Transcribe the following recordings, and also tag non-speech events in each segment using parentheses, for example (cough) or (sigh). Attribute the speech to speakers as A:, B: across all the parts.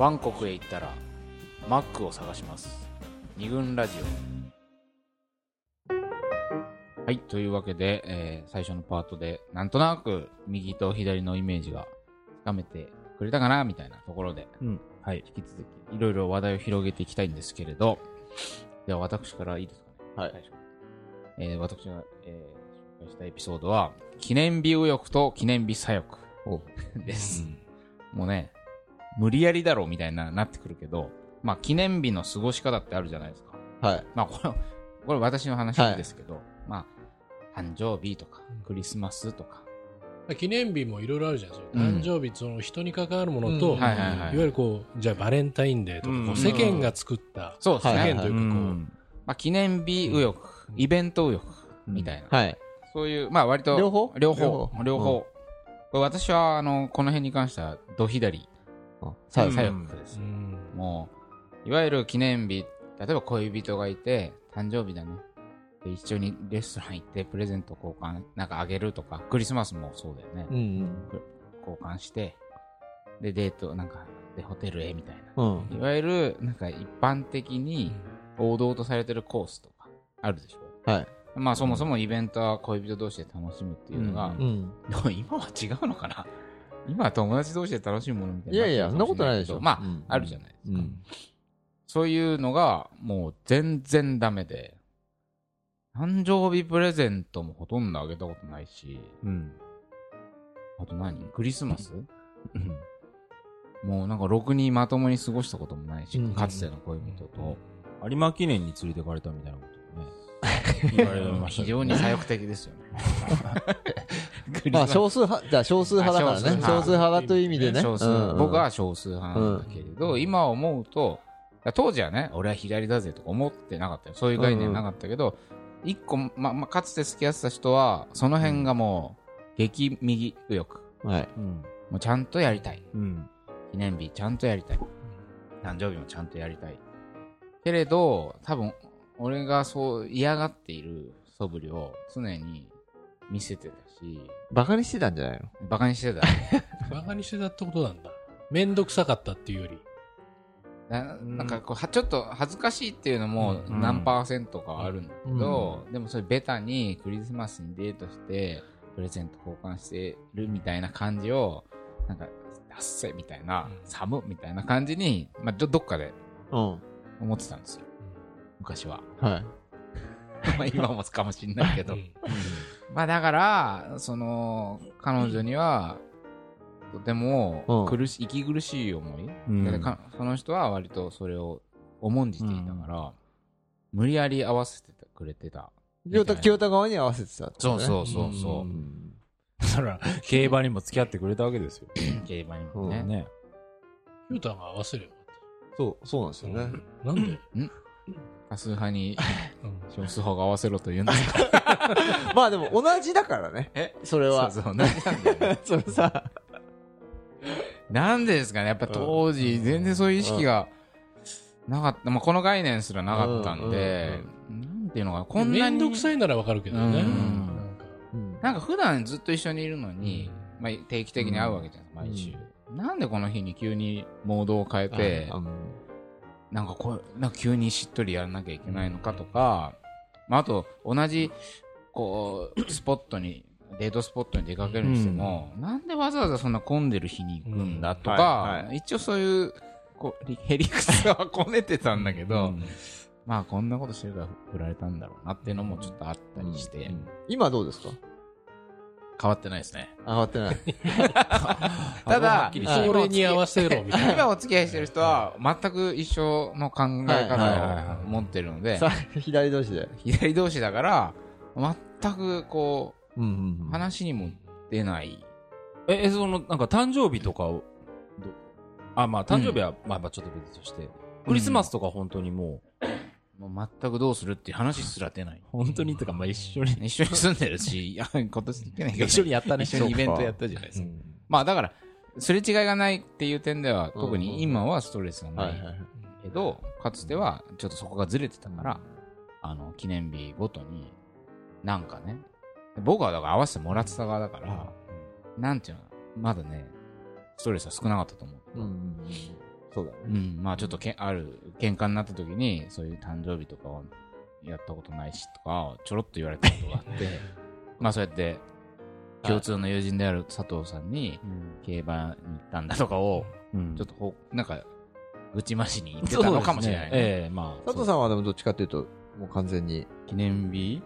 A: バンコクへ行ったらマックを探します。二軍ラジオ。はいというわけで、えー最初のパートでなんとなく右と左のイメージがつかめてくれたかなみたいなところで、
B: うん。はい
A: 引き続きいろいろ話題を広げていきたいんですけれど。では私からいいですかね？
C: はい。
A: えー私が、えー紹介したエピソードは記念日右翼と記念日左翼です、もうね、無理やりだろうみたいななってくるけど、まあ記念日の過ごし方ってあるじゃないですか。
C: はい。
A: まあこれ、これ私の話ですけど、まあ、誕生日とか、クリスマスとか、
D: 記念日もいろいろあるじゃないですか、
A: うん。
D: 誕生日その人に関わるものと、
C: うん。
D: い
A: はいはいはい。
D: わゆるこうじゃあバレンタインデーとか、
B: うん。
D: こう世間が作った、
A: そうですね。
C: はい
D: 世間というかこう、
B: うん。
A: まあ記念日右翼、イベント右翼みたいな、
C: はい。
A: そういう、まあ割と、
C: 両方？
A: 両方、
C: 両方。
A: 両方。これ私は、あの、この辺に関しては、ド左、左
C: あ、
A: 翼です。
D: うん
A: もう、いわゆる記念日、例えば恋人がいて、誕生日だね。で、一緒にレストラン行って、プレゼント交換、なんかあげるとか、クリスマスもそうだよね。
C: うんうん。
A: 交換して、で、デート、なんか、で、ホテルへみたい
C: うん。
A: な。いわゆる、なんか一般的に王道とされてるコースとか、あるでしょ？
C: はい。
A: まあ、そもそもイベントは恋人同士で楽しむっていうのが、
B: うん
C: うん。
A: でも今は違うのかな？今は友達同士で楽しむものみたい
C: いやいや、そんなこと
A: な
C: いでしょ。
A: まあ、
C: うん。
A: あるじゃないですか。
C: うん。
A: そういうのがもう全然ダメで、誕生日プレゼントもほとんどあげたことないし、
B: うん。
A: あと何？クリスマス？
B: うん。
A: もうなんかろくにまともに過ごしたこともないし、
C: うん。
A: かつての恋人と。
B: 有馬記念に連れてかれたみたいなことをね (laughs) 言われました
A: 非
B: けど
A: 常に左翼的ですよね。
C: まあ、少数派、じゃあ少数派だからね。
A: あ少数派
C: という意味でね。
A: 少数
C: うんうん
A: 僕は少数派なんだけれど、今思うと、当時はね、俺は左だぜとか思ってなかったよ。そういう概念なかったけど、一個、ま、まあ、かつて付き合ってた人は、その辺がもう、激右右翼。
C: はい。
B: うん
A: もうちゃんとやりたい。
B: うん
A: 記念日ちゃんとやりたい。誕生日もちゃんとやりたい。けれど、多分、俺がそう嫌がっている素振りを常に見せてたし、
C: バカにしてたんじゃないの？
A: バカにしてた。(laughs)
D: バカにしてたってことなんだ。面倒くさかったっていうより。
A: ななんかこうはちょっと恥ずかしいっていうのも
B: うん。
A: 何パーセントかはあるんだけど、でもそれベタにクリスマスにデートしてプレゼント交換してるみたいな感じをなんかダッセみたいな、
D: うん。
A: 寒みたいな感じに、まあ、どどっかで
C: うん。
A: 思ってたんですよ。昔は。
C: はい。(laughs)
A: まあ今もかもしんないけど、
D: うん
A: まあだからその彼女にはとても
C: うん
A: 苦し、息苦しい思い、
B: うん
A: その人は割とそれを重んじていたから、無理やり合わせてくれてた。
C: 清田、清田側に合わせてたってね。
A: そうそうそうそうう。
C: ん。
B: そら競馬にも付き合ってくれたわけですよ
A: 競馬にもね。
B: ね
D: ヒュータが合わせるよ
C: そう、そうなんですよね。
D: なんで、
A: 多数派に
D: うん。
A: 少数派が合わせろと言うんですか？(laughs)
C: まあでも同じだからね。
A: え？
C: それは。
A: そうそう、同じなんだよね。(laughs)
C: それさ、
A: なんでですかね？やっぱ当時、全然そういう意識がなかった。まあこの概念すらなかったんで、なんていうのかな、こんなに。
D: 面倒くさいならわかるけどね、
A: うん。
D: なんか。
A: 普段ずっと一緒にいるのに、まあ、定期的に会うわけじゃん、毎週。なんでこの日に急にモードを変えてなんかこう、なんか急にしっとりやらなきゃいけないのかとか、まあ、あと、同じ、こう、スポットに、デートスポットに出かけるにしても、なんでわざわざそんな混んでる日に行くんだと
C: うん。
A: か、
C: はいは
A: 一応そういう、こう、へりくつはこねてたんだけど、
B: うん。
A: まあこんなことしてるから振られたんだろうなっていうのもちょっとあったりして、
C: うん。今どうですか？
A: 変わってないですね。
C: 上がってない。(laughs)
A: ただ
D: それに合わせろみたいな
A: 今お付き合いしてる人は全く一緒の考え方
B: は
A: を持ってるので、
C: さ左同士で。
A: 左同士だから、全くこ
C: うんうんう
A: う、
C: ん。
A: 話にも出ない。
B: え、えその、なんか誕生日とかを、どあ、まあ誕生日は、まあまあちょっと別として、クリスマスとか本当にもう、
A: もう全くどうするっていう話すら出ない。(laughs)
B: 本当にとか、まあ一緒に、
A: 一緒に住んでるし、いや、今年行けないけど、
B: 一緒にやったね。
A: 一緒にイベントやったじゃないですか。
C: うん
A: まあだから、すれ違いがないっていう点では、特に今はストレスがない。けど、かつてはちょっとそこがずれてたから、あの、記念日ごとに、なんかね、僕はだから合わせてもらってた側だから、なんていうの、まだね、ストレスは少なかったと思う。
C: うんうんそうだね。
A: うん、まあちょっとけ、ある、喧嘩になった時に、そういう誕生日とかはやったことないしとか、ちょろっと言われたことがあって、(laughs) まあそうやって、共通の友人である佐藤さんに、競馬に行ったんだとかを、
B: うん
A: ちょっとほ、なんか、愚痴ましに言ってたのかもしれないね。
B: ええまあ。
C: 佐藤さんはでもどっちかっていうと、もう完全に。
A: 記念日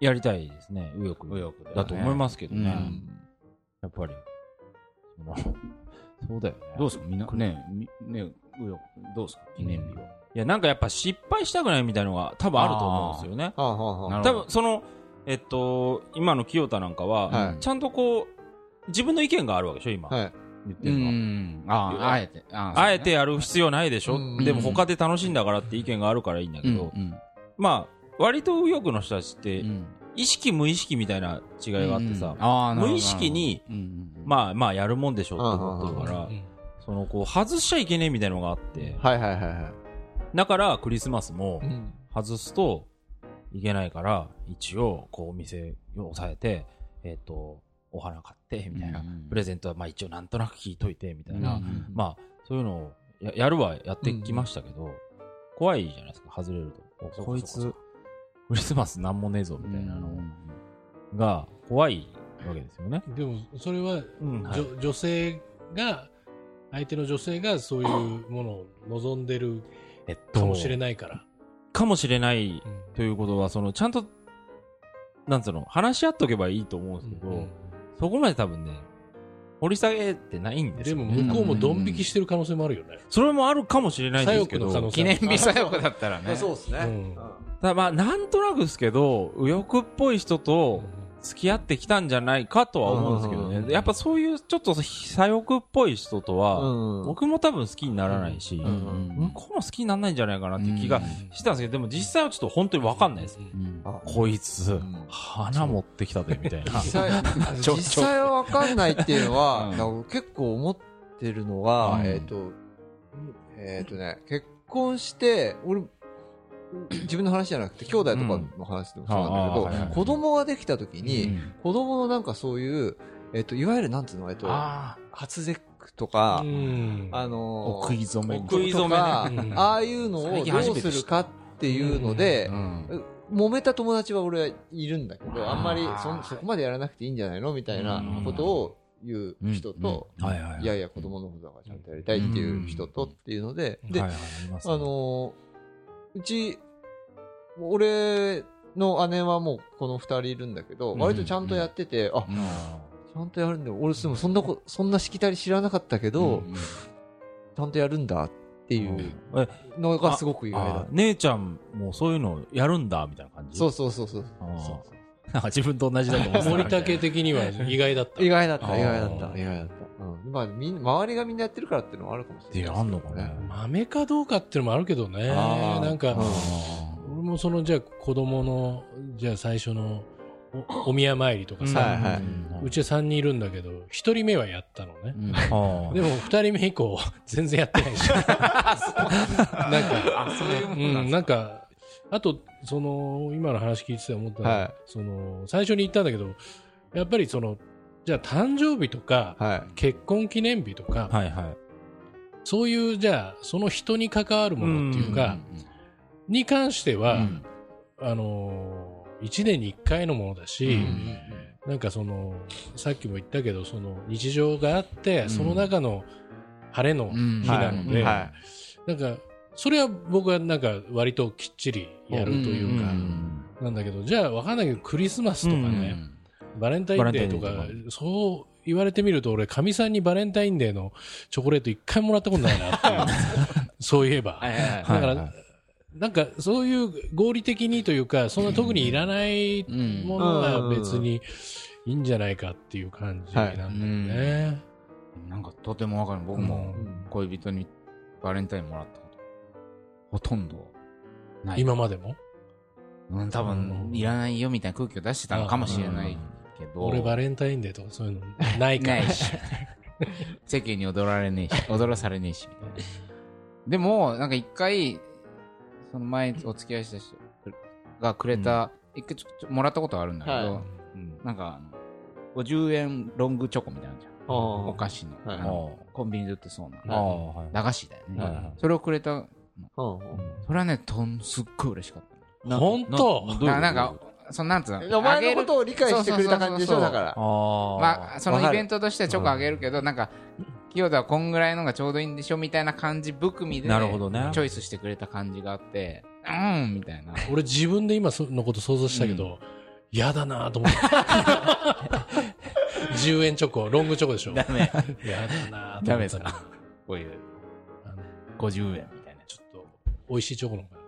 B: やりたいですね、右翼。
A: 右翼だよね
B: だと思いますけどね。
A: うん
B: やっぱり。そうだよね。
A: どうですか？みんな、ね、みね、うよ。どうですか？記念日は。
B: いや、なんかやっぱ失敗したくないみたいなのが多分あると思うんですよね。
C: はあはあ
B: 多分その、えっと、今の清田なんかは、
C: はい。
B: ちゃんとこう、自分の意見があるわけでしょ、今。
C: はい。
A: う
B: 言ってるの。
A: ああ、あえて。あ
B: あえてやる必要ないでしょ、
C: うん。
B: でも他で楽しいんだからって意見があるからいいんだけど、
A: うん。
B: まあ、割と右翼の人たちって、
A: うん
B: 意識無意識みたいな違いがあってさ、
A: あーなるほど
B: 無意識に、
A: うんうんうん。
B: まあまあやるもんでしょって思ってるから
D: う、ん
B: そのこう外しちゃいけねえみたいなのがあって、
C: はいはいはいは
B: だからクリスマスも
C: い。うん。
B: 外すといけないから、一応こうお店を抑えて、えっ、と、お花買って、みたいな、
A: うんうん
B: プレゼントはまあ一応なんとなく聞いといて、みたいな、
A: うんうん
B: まあそういうのをややるはやってきましたけど、怖いじゃないですか、外れると。こいつ、クリスマスなんもねえぞ、みたいなのが怖いわけですよね。
D: でも、それは、
B: うん
D: じょ女性が、相手の女性がそういうものを望んでる
B: えっ
D: かもしれないから。
B: かもしれない
D: うん
B: ということは、その、ちゃんと、なんつうの、話し合っとけばいいと思うんですけど、
D: うん
B: そこまで多分ね、掘り下げてないんです
D: で
B: よ、ね。
D: も向こうもドン引きしてる可能性もあるよね。
B: それもあるかもしれないんですけど、
A: 記念日左翼だったらね。
C: そうですね。
D: うん
B: ただまあ、なんとなくですけど、右翼っぽい人と付き合ってきたんじゃないかとは思うんですけどね。
C: うん。
B: やっぱそういうちょっと左翼っぽい人とは、
C: うん。
B: 僕も多分好きにならないし、
A: うん。
B: 向こうも好きにならないんじゃないかなって気がしたんですけど、でも実際はちょっと本当にわかんないです。
A: うん。
C: あ
B: こいつ
C: ん、
B: 花持ってきたで、みたいな。
C: 実際、(laughs) 実際は分かんないっていうのは、結構思ってるのが、
A: うん。
C: えっ、と、えっ、とね、結婚して、俺、自分の話じゃなくて、兄弟とかの話でもそうなんだけど、子供ができた時に、
A: うん。
C: 子供のなんかそういう、えっ、と、いわゆるなんつうの、えっ、と、
A: あ
C: 初節句とか、
D: うん。
C: あのー、
A: お食い初め。
C: とか、ああいうのをどうするかっていうので揉めた友達は俺はいるんだけど、あんまりそそこまでやらなくていいんじゃないの？みたいなことを言う人と、
B: はい
C: やいや子供のことだからちゃんとやりたいっていう人とっていうので、で、
B: あ
C: のーうち、俺の姉はもうこの二人いるんだけど、
B: うん
C: 割とちゃんとやってて、あ、ちゃんとやるんだよ。俺でもそんなこ、そんなしきたり知らなかったけど、
A: うん
C: ちゃんとやるんだっていう
B: え
C: のがすごく意外だ
B: あ。姉ちゃんもそういうのやるんだ、みたいな感じ？
C: そうそうそうそう。
B: なんか自分と同じだと思ってた
D: 森竹的には意外だった。
C: 意外だった、意外だった、意外だった。うん。まあ、みん周りがみんなやってるからっていうのもあるかもしれないですけど。
B: いやあんのかね
D: 豆かどうかっていうのもあるけどね。なんか
C: うん、
D: 俺もその、じゃあ子供の、じゃあ最初のおお宮参りとか
C: はい
D: さ、
C: はい。
D: うちは3人いるんだけど、1人目はやったのね。
A: うん (laughs)
D: でも2人目以降、全然やってないし。(laughs) なんか、
A: あ、そういうもん
D: うん、
A: なん
D: なんか、あと、その、今の話聞いてて思ったのは、
C: はい
D: その、最初に言ったんだけど、やっぱりその、じゃあ誕生日とか、
C: はい。
D: 結婚記念日とか、
B: はいはい。
D: そういう、じゃあ、その人に関わるものっていうか、に関しては、
A: うん。
D: あのー、1年に1回のものだし、
A: うん
D: なんかその、さっきも言ったけど、その日常があって、
A: ん。
D: その中の晴れの
A: うん。
D: 日なので、
C: は
D: なんか、それは僕はなんか割ときっちりやるというか、なんだけど、じゃあわかんないけど、クリスマスとかね、バレンタインデーとかそう言われてみると、俺、かみさんにバレンタインデーのチョコレート一回もらったことないなっていう、(laughs) そういえば。
A: はいはいはい。
D: だから、
B: はいはい
D: なんかそういう合理的にというか、そんな特にいらない
A: うん
D: ものが別にいいんじゃないかっていう感じなんだよね。
A: なんかとてもわかる。僕も恋人にバレンタインもらったこと、ほとんどない。
D: 今までも？
A: うん、多分、いらないよみたいな空気を出してたのかもしれないけど。
D: 俺バレンタインデーとかそういうのないから。
A: ないし。世間に踊られねえし、(laughs) 踊らされねえし、みたいな。でも、なんか一回、その前お付き合いした人がくれた、一回ちょちょもらったことあるんだけど、
C: は
A: なんかあの、50円ロングチョコみたいなじゃん。お菓子の。
C: はい
A: あのコンビニで売ってそうな。駄菓子だよね。
B: はいはい
A: それをくれた。
C: うん
A: それはね、とん、すっごい嬉しかった。
D: 本当？
B: な
A: んか、そのなんつうの？
C: お前のことを理解してくれた感じでしょ、だから。
B: ああ。
A: まあ、そのイベントとしてはチョコあげるけど、なんか、清田はこんぐらいのがちょうどいいんでしょみたいな感じ含みで、
B: なるほどね
A: チョイスしてくれた感じがあって、うん、みたいな。(laughs)
D: 俺自分で今そのこと想像したけど、嫌だなと思って。(laughs) 10円チョコ、ロングチョコでしょ。
A: ダメ。
D: 嫌だなと
A: ダメです
D: 思ったけど
A: か？こういう
D: あの
A: 50円みたいな。
D: ちょっと、美味しいチョコの方が。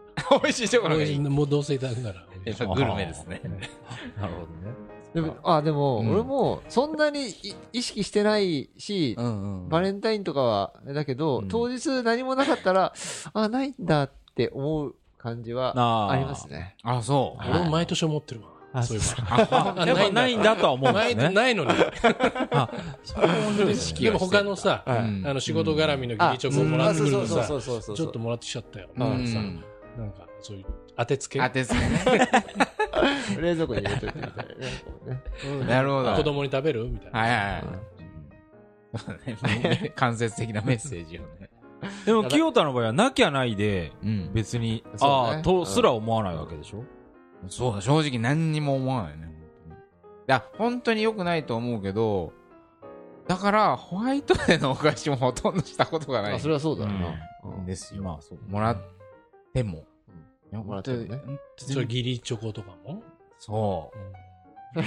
D: (laughs)
A: 美味しいチョコの方がいい。
D: もうどうせいただくなら美味しい。
A: グルメですね。(laughs)
B: なるほどね。
C: でも、あ、でも、
A: うん
C: 俺も、そんなにい意識してないし、
A: ん
C: バレンタインとかは、だけど、
B: うん
C: 当日何もなかったら、あ、ないんだって思う感じは
B: あ
C: りますね。
A: あ、そう。
D: 俺も毎年思ってるわ。
C: あ
D: そういえば。
B: やっぱないんだとは思うんです
D: ない
B: ね。
D: ないのに。(laughs)
B: それ面白いで
D: も他のさ、あの仕事絡みの義理チョコをもらってくるとさ、ちょっともらってきちゃったよ。なんかそういう当てつけ？
A: 当てつけね。(laughs)
C: 冷蔵庫に入れといてみたいな
A: なるほど。
D: 子供に食べる？みたいな。
A: はいはいはい。間接的なメッセージをね。(laughs)
B: でも、清田の場合はなきゃないで、
A: うん。
B: 別に、
C: そうね
B: ああ、とすら思わないわけでしょ？
A: そうだ、正直何にも思わないね。本当にいや、本当に良くないと思うけど、だから、ホワイトデーのお菓子もほとんどしたことがない。
C: あ、それはそうだよな。うん
A: ですよ。
B: まあ、そう。
A: もらっても。いや
C: もらってもね
D: それ義理チョコとかも？
A: そう。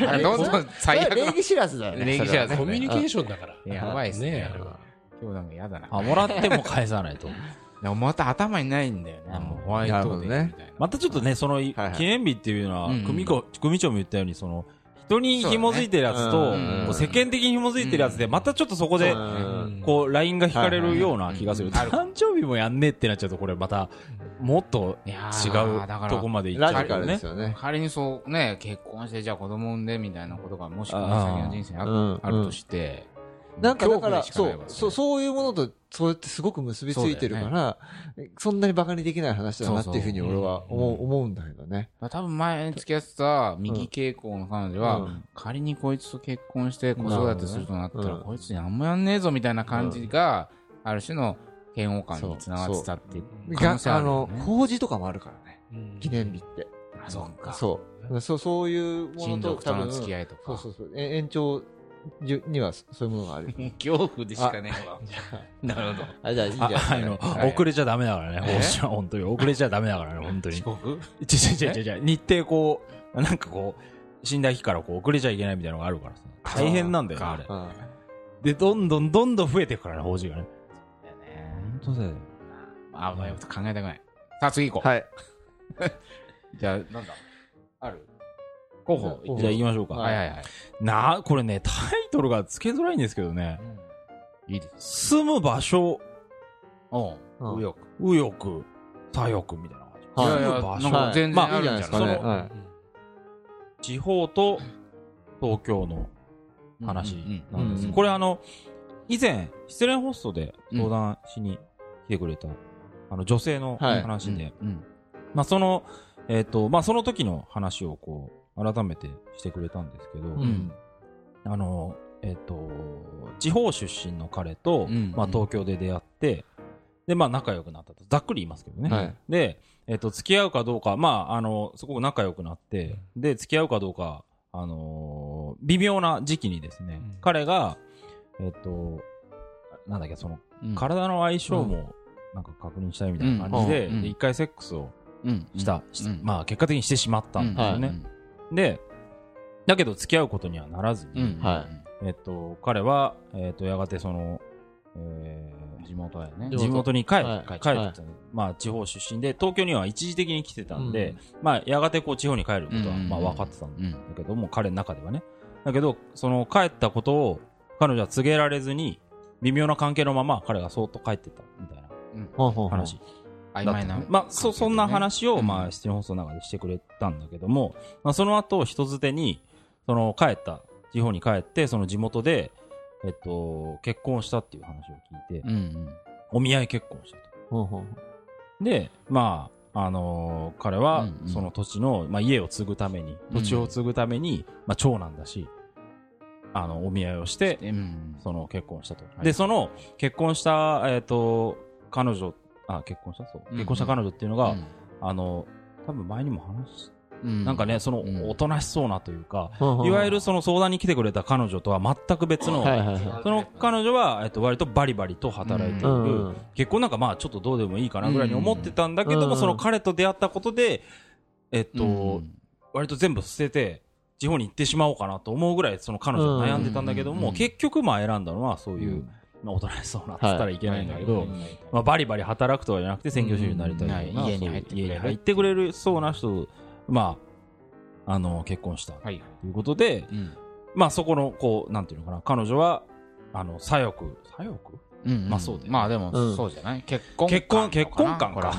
A: あ (laughs) どんどん最悪
C: 礼儀知らずだよね。
A: 礼儀知らず
D: コミュニケーションだから。
A: やばいっすね。
D: ねあれは。
A: 今日なんか嫌だな。
B: あ、もらっても返さないと。(laughs)
A: でもまた頭にないんだよね。もうホワイトデーみたいな。
B: またちょっとね、その、記
C: はい
B: 念日っていうのは組長も言ったように、その、人に紐づいてるやつと、世間的に紐づいてるやつで、
A: うん。
B: またちょっとそこで
C: う、ん。
B: こう、ラインが引かれるような気がする。誕生日もやんねえってなっちゃうと、これまた、もっと違
A: ーだから
B: うとこまで行っちゃうよね。
C: ね。
A: 仮にそうね、結婚してじゃあ子供産んでみたいなことがもしこの
B: あー。
A: 先の人生にあるとして、
C: なんかだから、そうそう、そういうものと、そうやってすごく結びついてるから、そんなに馬鹿にできない話だなっていうふうに俺は思う思うんだけどね。
A: 多分前に付き合ってた右傾向の彼女は、
C: うん
A: 仮にこいつと結婚して子育てするとなったら、こいつ何もやんねえぞみたいな感じが、ある種の嫌悪感につながってたっていう可能性あ
C: の法事とかもあるからね。
D: うん
C: 記念日って。
A: あそうか。
C: そう。そう、そういうもの
A: 親
C: と多分、
A: 族との付き合いとか。
C: そうそうそう。え延長にはそういうものがある。(laughs)
A: 恐怖でしかねえわ。なるほど。
C: あ、じゃあいいじゃん。
B: ああの、
A: はい
B: 遅れちゃダメだからね、
A: え？
B: 奉仕は本当に。遅れちゃダメだからね、本当に。
A: 遅刻？
B: ちちちちち日程こう、なんかこう、死んだ日からこう遅れちゃいけないみたいなのがあるからさ。大変なんだよね、あれ。
C: うん
B: で、どんどんどんどん増えていくからね、法事がね。
A: だよね。
B: 本当だよ。
A: あ、まあ、考えたくない。さあ、次行こう。
C: はい。(laughs)
A: じゃあ、なんだ？ある？候補。
B: じゃあ行きましょうか。
A: はいはいはい。
B: なこれね、タイトルが付けづらいんですけどね。
A: いいです。
B: 住む場所、
A: おう。
C: うん
A: 右翼。
B: 右翼、左翼みたいな感じ。住む場所
A: なんか全然あるんじゃないですか
C: まあいいじゃないですかね
A: ね。
C: はい
B: 地方と東京の話なんです。
C: うん
B: これあの、以前、失恋ホストで相談しに来てくれた、あの女性の
C: はい
B: 話で、
A: うん。
B: まあその、えっ、と、まあその時の話をこう、改めてしてくれたんですけど、
A: うん。
B: あの、えっ、と、地方出身の彼と、
A: うん。
B: まあ東京で出会って、で、まあ仲良くなったと。ざっくり言いますけどね。
C: はい。
B: で、えっ、と、付き合うかどうか、まあ、あの、すごく仲良くなって、で、付き合うかどうか、あのー微妙な時期にですね、
D: うん。
B: 彼が、えっ、と、なんだっけ、その、
A: うん。
B: 体の相性も、なんか確認したいみたいな感じで、一回セックスを
A: うん。
B: した、まあ、結果的にしてしまったんですよね。で、だけど付き合うことにはならずに、
A: うん。
C: は
B: えっと、彼は、えっと、やがてその、えー
A: 地元やね。
B: 地元に帰,、
C: はい
B: 帰ってきた、
C: はい
B: まあ、地方出身で、東京には一時的に来てたんで、
C: うん
B: まあ、やがてこう、地方に帰ることは、
A: うん
B: まあ、分かってたんだ
A: うん。
B: けども、彼の中ではね。だけど、その、帰ったことを、彼女は告げられずに、微妙な関係のまま、彼がそーっと帰ってった、みたいな
C: ほうほうほう
B: 話。
A: 曖昧な。
B: まあ、そ、そんな話を、
A: うん
B: まあ、出演放送の中でしてくれたんだけども、まあ、その後、人づてに、その、帰った、地方に帰って、その地元で、えっと、結婚したっていう話を聞いて、
A: うんうん。
B: お見合い結婚したと。
C: ほうほう
B: で、まあ、あのー彼はその土地の、まあ、家を継ぐために、土地を継ぐために、まあ、長男だし、あの、お見合いをして、
A: うん。
B: その結婚したと。
A: い
B: で、その結婚した、えっ、と、彼女、あ、結婚した？そう。
A: うん。
B: 結婚した彼女っていうのが、
A: うん。
B: あの、多分前にも話し、
A: うん。
B: なんかね、その
A: うん。
B: おとなしそうなというか、
C: うん。
B: いわゆるその相談に来てくれた彼女とは全く別の。その彼女は、えっと、割とバリバリと働いている、
C: うん。
B: 結婚なんかまあちょっとどうでもいいかなぐらいに思ってたんだけども、
C: うん。
B: その彼と出会ったことで、えっと、
A: うん。
B: 割と全部捨てて、地方に行ってしまおうかなと思うぐらい、その彼女は悩んでたんだけども、
A: うん。
B: 結局まあ選んだのはそういう、まあ、おとなしそうなっったらいけないんだけど、まあ、バリバリ働くとかじゃなくて専業主婦になりたいよう
A: 家に入ってくれる
B: 家に入ってくれるそうな人、まあ、あの、結婚した
A: はい。
B: ということで、
A: うん。
B: まあそこの、こう、なんていうのかな、彼女は、あの、左翼、左翼？
A: うん
B: まあそうだよね。
A: まあでも、
C: うん。
A: そうじゃない？結婚
B: 結婚、結婚観か。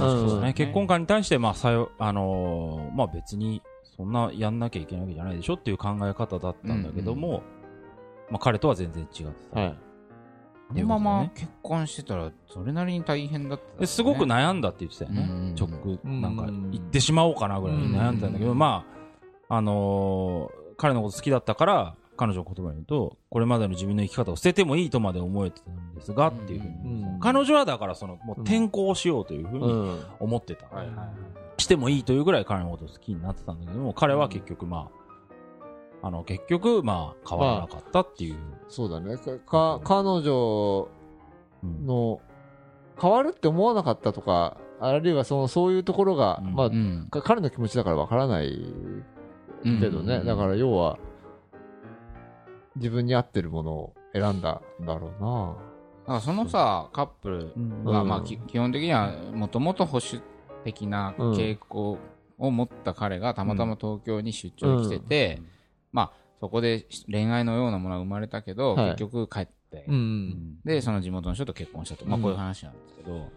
B: 結婚観に対して、まあ、さよ、あのーまあ別に、そんなやんなきゃいけないわけじゃないでしょっていう考え方だったんだけども、まあ彼とは全然違ってた。
C: はい。
A: このまま結婚してたら、それなりに大変だった、
B: ですごく悩んだって言ってたよね。
A: うん
B: 直、
C: うん
B: なんか、行ってしまおうかなぐらいに悩んでたんだけど、
A: うん
B: まあ、あのー彼のこと好きだったから、彼女の言葉に言うと、これまでの自分の生き方を捨ててもいいとまで思えてたんですが、っていうふうに。
C: うん
B: 彼女はだから、その、もう転校をしようというふうに
C: うん。
B: 思ってた。
A: はいはいはい
B: してもいいというぐらい彼のことを好きになってたんだけども、彼は結局まあ、あの、結局まあ、変わらなかったっていう。
C: そうだね。か、か彼女
B: うん
C: の、変わるって思わなかったとか、あるいはその、そういうところが、
B: うん
C: まあ
A: う、ん。
C: か彼の気持ちだからわからないけどね。だから要は、自分に合ってるものを選んだんだろうな。
A: だからそのさ、カップル
B: うん
A: は、
C: うん
A: まあ、き基本的には、もともと保守的な傾向を持った彼が、たまたま東京に出張に来てて、まあ、そこで恋愛のようなものが生まれたけど、
C: はい
A: 結局帰って、
C: うん。
A: で、その地元の人と結婚したと。まあ、
C: うん
A: こういう話なんですけど、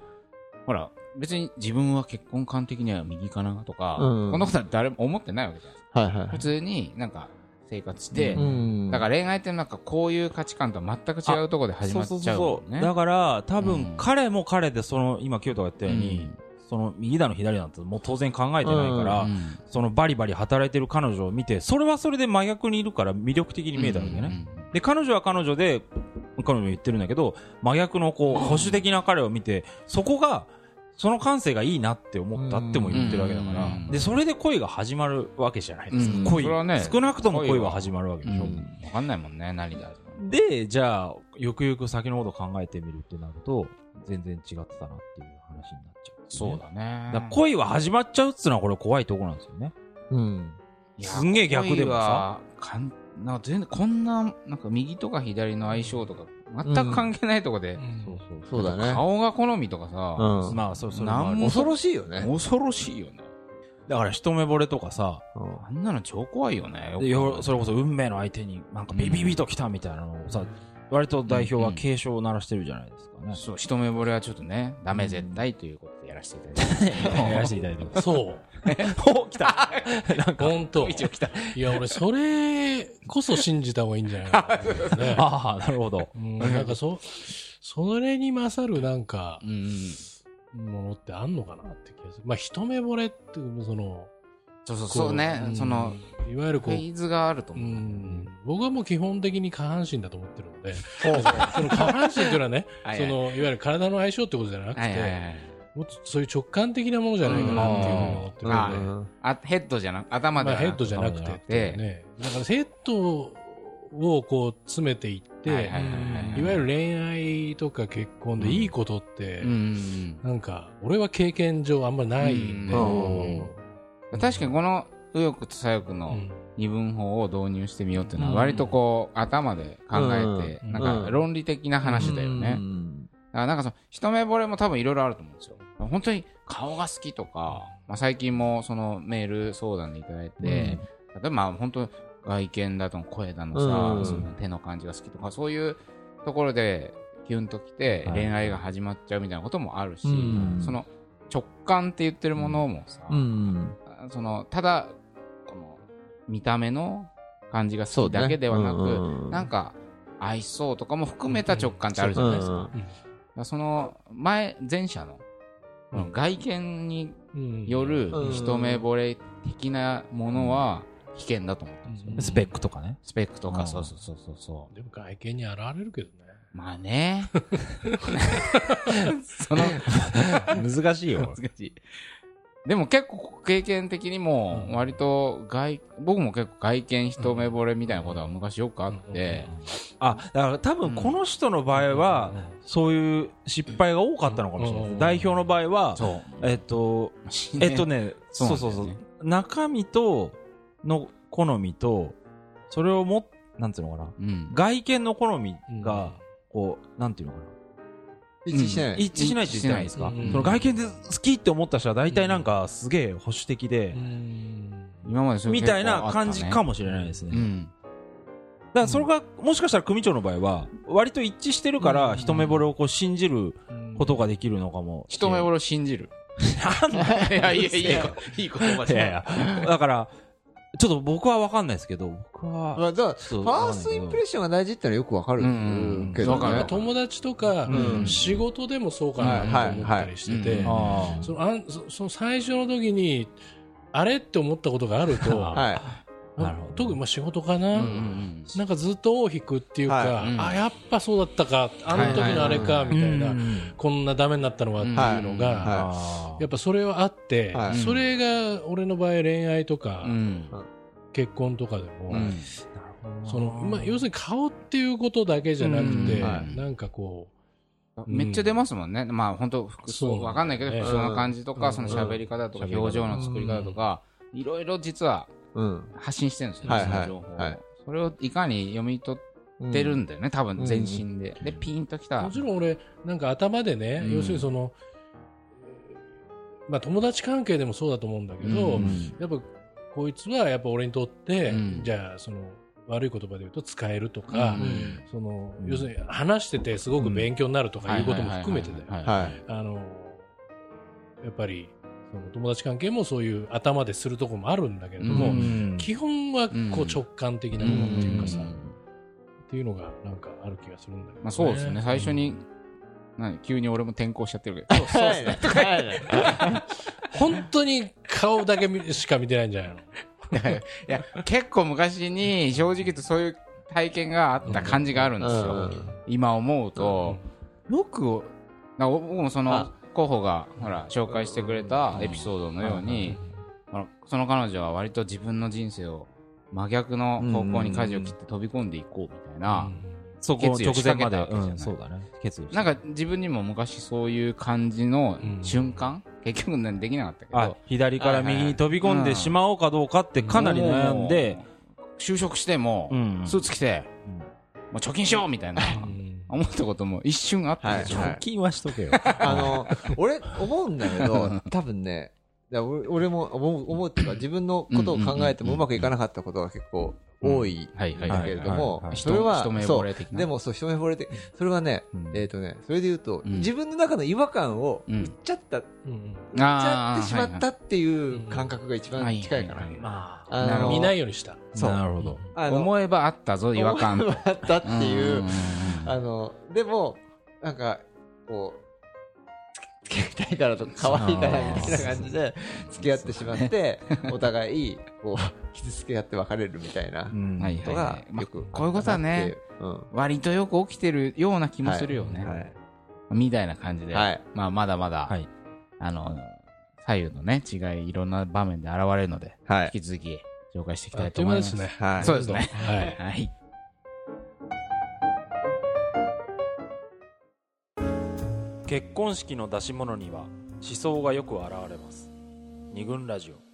A: ほら、別に自分は結婚観的には右かなとか、
C: うん
A: こんなことは誰も思ってないわけじゃないですか。
C: はいはい
A: 普。通になんか生活して、
C: うん。
A: だから恋愛ってなんかこういう価値観とは全く違うところで始まっちゃう
B: そうそうそう。だから、多
A: うん
B: 分、彼も彼で、その、今、清田が言ったように、その、右だの左なんて、もう当然考えてないから、
A: うん
B: そのバリバリ働いてる彼女を見て、それはそれで真逆にいるから魅力的に見えたわけね。
A: うんうん
B: で、彼女は彼女で、彼女言ってるんだけど、真逆のこう、保守的な彼を見て、そこが、その感性がいいなって思ったっても言ってるわけだから。
A: うん、
B: で、それで恋が始まるわけじゃないですか。
A: うん
B: 恋。
A: はね
B: 少なくとも恋は始まるわけでしょ。
A: うん。わかんないもんね、何が。
B: で、じゃあ、よくよく先のこと考えてみるってなると、全然違ってたなっていう話になっちゃう、
A: そうだね。
B: だから恋は始まっちゃうっつうのはこれ怖いとこなんですよね。
C: うん。
B: すんげえ逆でもさ。
A: かんなんか全然こんな、なんか右とか左の相性とか、全く関係ないとこで、
B: そう
C: そうだね。
A: 顔が好みとかさ、
C: うん
B: まあ、そう、それもある
A: なんも
C: 恐ろしいよね。
A: 恐ろしいよね。
B: だから一目惚れとかさ、
C: うん
A: あんなの超怖いよね。
B: でよそれこそ運命の相手になんかビビビと来たみたいなのをさ、割と代表は警鐘を鳴らしてるじゃないですかね。
A: そう、一目惚れはちょっとね、ダメ絶対ということらせていただいて。(laughs)
B: やらせていただいてます。
D: そう。(laughs)
B: お、来た (laughs)
D: 本当。
A: 一応来た。
D: いや、俺、それこそ信じた方がいいんじゃないかなと思うね。
B: ああ、なるほど。
D: うん、なんかそ、それに勝るなんか
A: う、ん。
D: ものってあんのかなって気がする。まあ、一目惚れっていう、その、
A: そうそう、
D: こ
A: そうね。その、、
D: いわゆるこう、
A: フェーズがあると
D: う
A: 思う。
D: ん、僕はもう基本的に下半身だと思ってるので、その下半身っていうのはね、
A: はい
D: その、いわゆる体の相性ってことじゃなくて、
A: はいはいはい。
D: もっとそういう直感的なものじゃないかなっていうふうに思ってる
A: あ
D: ので、
C: うん
A: あ、ヘッドじゃなく、頭で
D: まあヘッドじゃなくてってね。だからヘッドをこう詰めていって、
A: はい
D: わゆる恋愛とか結婚でいいことって、
A: うんうん
D: なんか、俺は経験上あんまないんで、
A: うんうん。確かにこの右翼と左翼の
D: うん。
A: 二分法を導入してみようっていうのは
D: うん。
A: 割とこう頭で考えて、
D: うん
A: なんか論理的な話だよね。
C: うん。
A: だからなんかその一目惚れも多分いろいろあると思うんですよ。本当に顔が好きとか、まあ、最近もそのメール相談でいただいて、例えばまあ本当外見だと声だのさ、
C: うん。
A: その手の感じが好きとか、そういうところでキュンときて
B: はい。
A: 恋愛が始まっちゃうみたいなこともあるし、
C: うん。
A: その直感って言ってるものもさ、
C: うん。
A: そのただこの見た目の感じが好きだけではなく、
C: うん
A: なんか愛しそうとかも含めた直感ってあるじゃないですか。その前前者の外見に
D: うん
A: よる
C: うん
A: 一目惚れ的なものは危険だと思ったんですよ。
D: うん
B: スペックとかね。
A: スペックとか、
B: うん
A: そうそうそうそうそう。
D: でも外見に現れるけどね。
A: まあね。(laughs) (laughs) (laughs) その、
B: 難しいよ。
A: 難しい。でも結構経験的にも
D: うん
A: 割と外、僕も結構外見一目惚れみたいなことは昔よくあって、
B: あ、だから多分この人の場合は、そういう失敗が多かったのかもしれない。
D: うん
B: 代表の場合は、
A: そう。
B: えっと、えっとね、
A: そ
B: そううそうそう。中身と、の好みと、それをも、なんていうのかな。
A: うん。
B: 外見の好みが、こう、なんていうのかな。
C: 一致しない。
B: 一致しないって言ってないですか、
D: うん
B: その外見で好きって思った人は大体なんかすげえ保守的で、
D: うん
A: 今までそういう
B: みたいな感じか
A: も。
B: もしれないですね。だか
A: うん。
B: らそれが、もしかしたら組長の場合は、割と一致してるから、一目惚れをこう信じることができるのかも。
A: 一目惚れを信じる。
B: なんだ
A: いやいやいや、いい言葉
B: いやいや。だから、ちょっと僕は分かんないですけど、僕は、
C: まあ、だファーストインプレッションが大事ってのはよくわかる
A: うん
C: けどね。
A: わかる。
D: 友達とか
C: うん。
D: 仕事でもそうかなと思ったりしてて、その最初の時にあれって思ったことがあると、
C: はい。
B: なるほど。
D: 特にまあ仕事かな、
A: うんうん
D: なんかずっと尾を引くっていうか、
C: はい。
A: うん。
D: あやっぱそうだったか。あの時のあれかみたいな、
B: うん
D: こんなダメになったのはっていうのが、
C: はい。
D: やっぱそれはあって、
C: はい。
D: それが俺の場合恋愛とか、
A: うん。
D: 結婚とかでも、
A: うん。
D: そのまあ、要するに顔っていうことだけじゃなくて、なんかこ
A: めっちゃ出ますもんね。まあ本当服装、わかんないけど、
D: ね
A: 服装の感じとか、
D: うん。
A: その喋り方とか、
B: うん。
A: 表情の作り方とか、いろいろ実は
C: うん。
A: 発信してるんですよ、
C: はい
A: その情報を。
C: はい。
A: それをいかに読み取ってるんだよね、多分全身で。で、ピンとき
D: う
A: た。
D: もちろん俺なんか頭でね、
A: うん。
D: 要するにその、まあ、友達関係でもそうだと思うんだけど、
A: うん。
D: やっぱこいつはやっぱ俺にとって、
A: うん。
D: じゃあその悪い言葉で言うと使えるとか、
A: うん。
D: その
B: うん。
D: 要するに話しててすごく勉強になるとかいうことも含めてだよ。あのやっぱりその友達関係もそういう頭でするところもあるんだけれども、
B: うん。
D: 基本はこ
A: うん。
D: う直感的なものっていうかさ、
A: ん。
D: っていうのがなんかある気がするんだけど、
A: まあそうですよね、最初に、何急に俺も転校しちゃってるけど、(laughs) そうですね。(laughs)
D: 本当に顔だけ見しか見てないんじゃないの？(laughs)
A: いや、結構昔に正直言うとそういう体験があった感じがあるんですよ。
C: うん。
A: 今思うと、よく、な僕もその
C: あ
A: 候補が、ほら、紹介してくれたエピソードのように、その彼女は割と自分の人生を真逆の方向に舵を切って飛び込んでいこうみたいな、
B: そこ
A: 決意を
B: 直前
A: けたわけじゃない。
B: うん、そうだね。決意
A: なんか自分にも昔そういう感じの瞬間、結局ねできなかったけ
B: あ
A: ど、
B: 左から右に飛び込んでしまおうかどうかってかなり悩んで、
A: 就職しても、
B: うん。
A: スーツ着て、
B: うん。
A: もう貯金しようみたいな、思ったことも一瞬あった。んですよ。
C: はい。
B: 貯金はしとけよ。(laughs)
C: あの、俺、思うんだけど、(laughs) 多分ね、俺俺も思う、思うっていうか、自分のことを考えてもうまくいかなかったことが結構多い
A: はいはい
C: だけれどもそれはそう。でもそう、一目惚れ的、それはね、
B: うん。
C: えっとね、それで言うと、
A: うん。
C: 自分の中の違和感を
A: うん。
C: 売っちゃった、売っ
D: うん。
C: ちゃってしまっ
A: あ
C: たっていう感覚が一番近いかな。
D: 見ないようにした。
C: そう。
B: なるほど。
A: 思えばあったぞ、違和感。
C: あったっていう、
A: ん
C: あの、でも、なんか、こう、付き合いたいからとか、可愛いからみたいな感じで、付き合ってしまって、お互い、こう、傷つけ合って別れるみたいなことが
A: まあ
C: よく、
A: こういうことはね、
C: うん。
A: 割とよく起きてるような気もするよね。
C: はい。
A: みたいな感じで。
C: はい。
A: まあ、まだまだ、
B: はい。
A: あの、左右のね、違い、いろんな場面で現れるので、
C: はい。
A: 引き続き紹介していきたいと思います。
D: という間ですね。
C: はい。
A: そうですね。
D: はい。
A: はい。
B: 結婚式の出し物には思想がよく現れます。二軍ラジオ。